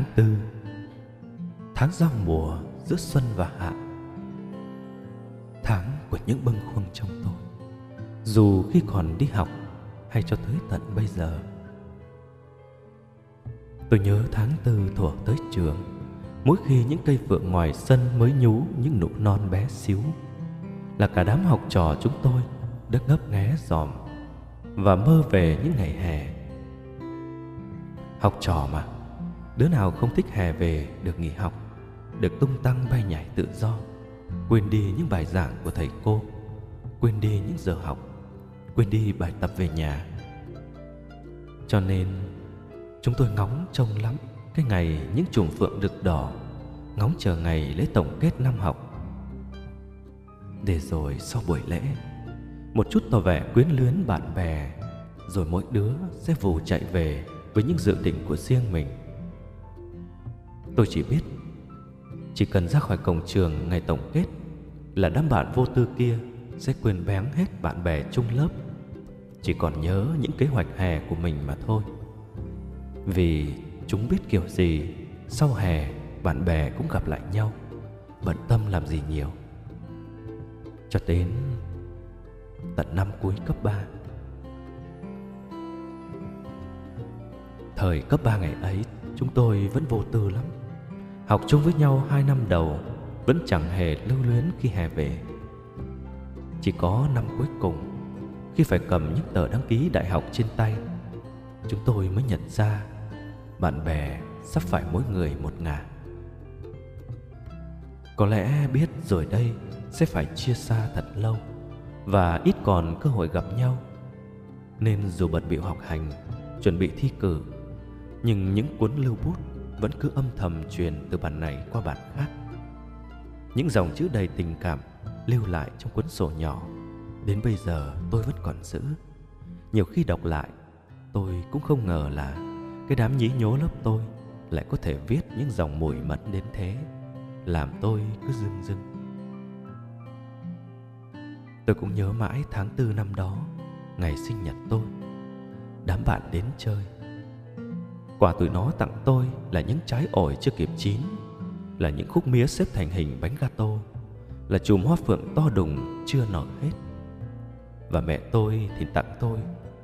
Tháng tư, Tháng giao mùa giữa xuân và hạ, Tháng của những bâng khuâng trong tôi. Dù khi còn đi học hay cho tới tận bây giờ, Tôi nhớ tháng tư thuở tới trường, Mỗi khi những cây phượng ngoài sân mới nhú những nụ non bé xíu, Là cả đám học trò chúng tôi đã ngấp nghé dòm Và mơ về những ngày hè. Học trò mà. Đứa nào không thích hè về được nghỉ học, Được tung tăng bay nhảy tự do, Quên đi những bài giảng của thầy cô, Quên đi những giờ học, Quên đi bài tập về nhà. Cho nên, Chúng tôi ngóng trông lắm Cái ngày những chùm phượng rực đỏ Ngóng chờ ngày lễ tổng kết năm học. Để rồi sau buổi lễ, Một chút tỏ vẻ quyến luyến bạn bè, Rồi mỗi đứa sẽ vù chạy về Với những dự định của riêng mình. Tôi chỉ biết, Chỉ cần ra khỏi cổng trường ngày tổng kết Là đám bạn vô tư kia Sẽ quên bén hết bạn bè chung lớp. Chỉ còn nhớ những kế hoạch hè của mình mà thôi. Vì chúng biết kiểu gì, Sau hè bạn bè cũng gặp lại nhau, Bận tâm làm gì nhiều. Cho đến tận năm cuối cấp 3 Thời cấp 3 ngày ấy, Chúng tôi vẫn vô tư lắm. Học chung với nhau hai năm đầu, Vẫn chẳng hề lưu luyến khi hè về. Chỉ có năm cuối cùng, Khi phải cầm những tờ đăng ký đại học trên tay, Chúng tôi mới nhận ra Bạn bè sắp phải mỗi người một ngả. Có lẽ biết rồi đây sẽ phải chia xa thật lâu Và ít còn cơ hội gặp nhau. Nên dù bận biểu học hành, Chuẩn bị thi cử, Nhưng những cuốn lưu bút vẫn cứ âm thầm truyền từ bản này qua bản khác. Những dòng chữ đầy tình cảm lưu lại trong cuốn sổ nhỏ, đến bây giờ tôi vẫn còn giữ. Nhiều khi đọc lại, tôi cũng không ngờ là cái đám nhí nhố lớp tôi lại có thể viết những dòng mùi mẫn đến thế, làm tôi cứ dưng dưng. Tôi cũng nhớ mãi tháng tư năm đó, ngày sinh nhật tôi. Đám bạn đến chơi Quà tụi nó tặng tôi là những trái ổi chưa kịp chín, Là những khúc mía xếp thành hình bánh gato, Là chùm hoa phượng to đùng chưa nở hết. Và mẹ tôi thì tặng tôi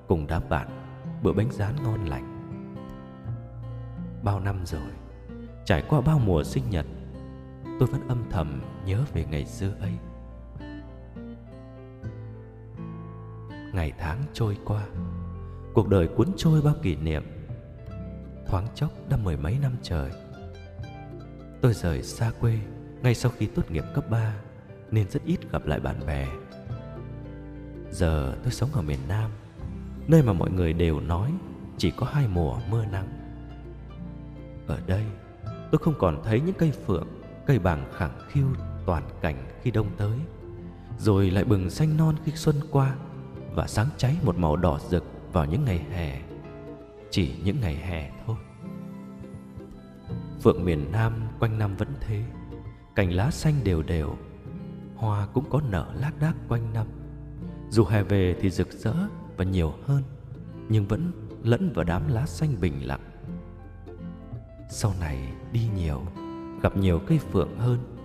cùng đám bạn bữa bánh rán ngon lành. Bao năm rồi, Trải qua bao mùa sinh nhật, Tôi vẫn âm thầm nhớ về ngày xưa ấy. Ngày tháng trôi qua, Cuộc đời cuốn trôi bao kỷ niệm thoáng chốc đã mười mấy năm trời. Tôi rời xa quê ngay sau khi tốt nghiệp cấp 3 Nên rất ít gặp lại bạn bè. Giờ tôi sống ở miền Nam, Nơi mà mọi người đều nói Chỉ có hai mùa mưa nắng. Ở đây, tôi không còn thấy những cây phượng, Cây bàng khẳng khiu toàn cảnh khi đông tới, Rồi lại bừng xanh non khi xuân qua Và sáng cháy một màu đỏ rực vào những ngày hè. Chỉ những ngày hè thôi. Phượng miền Nam quanh năm vẫn thế. Cành lá xanh đều đều. Hoa cũng có nở lác đác quanh năm. Dù hè về thì rực rỡ và nhiều hơn Nhưng vẫn lẫn vào đám lá xanh bình lặng. Sau này đi nhiều Gặp nhiều cây phượng hơn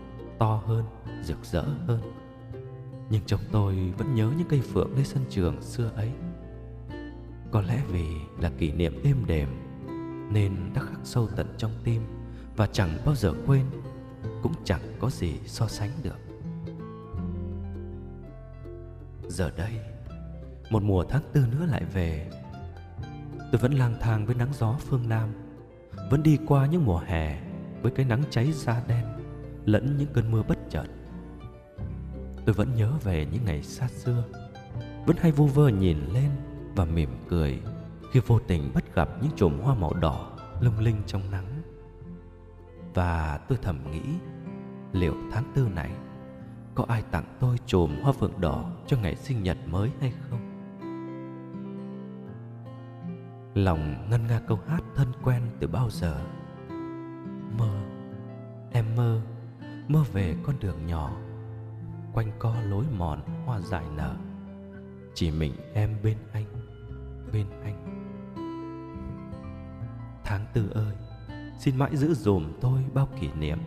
To hơn, rực rỡ hơn. Nhưng trong tôi vẫn nhớ những cây phượng nơi sân trường xưa ấy. Có lẽ vì là kỷ niệm êm đềm, Nên đã khắc sâu tận trong tim và chẳng bao giờ quên, cũng chẳng có gì so sánh được. Giờ đây, một mùa tháng tư nữa lại về. Tôi vẫn lang thang với nắng gió phương nam, vẫn đi qua những mùa hè với cái nắng cháy da đen lẫn những cơn mưa bất chợt. Tôi vẫn nhớ về những ngày xa xưa, vẫn hay vu vơ nhìn lên và mỉm cười khi vô tình bắt gặp những chùm hoa màu đỏ lung linh trong nắng. Và tôi thầm nghĩ, Liệu tháng tư này Có ai tặng tôi chùm hoa phượng đỏ Cho ngày sinh nhật mới hay không? Lòng ngân nga câu hát thân quen từ bao giờ? Mơ, Em mơ Mơ về con đường nhỏ, Quanh co lối mòn hoa dài nở. Chỉ mình em bên anh. Bên anh. Tháng tư ơi xin mãi giữ dùm tôi bao kỷ niệm.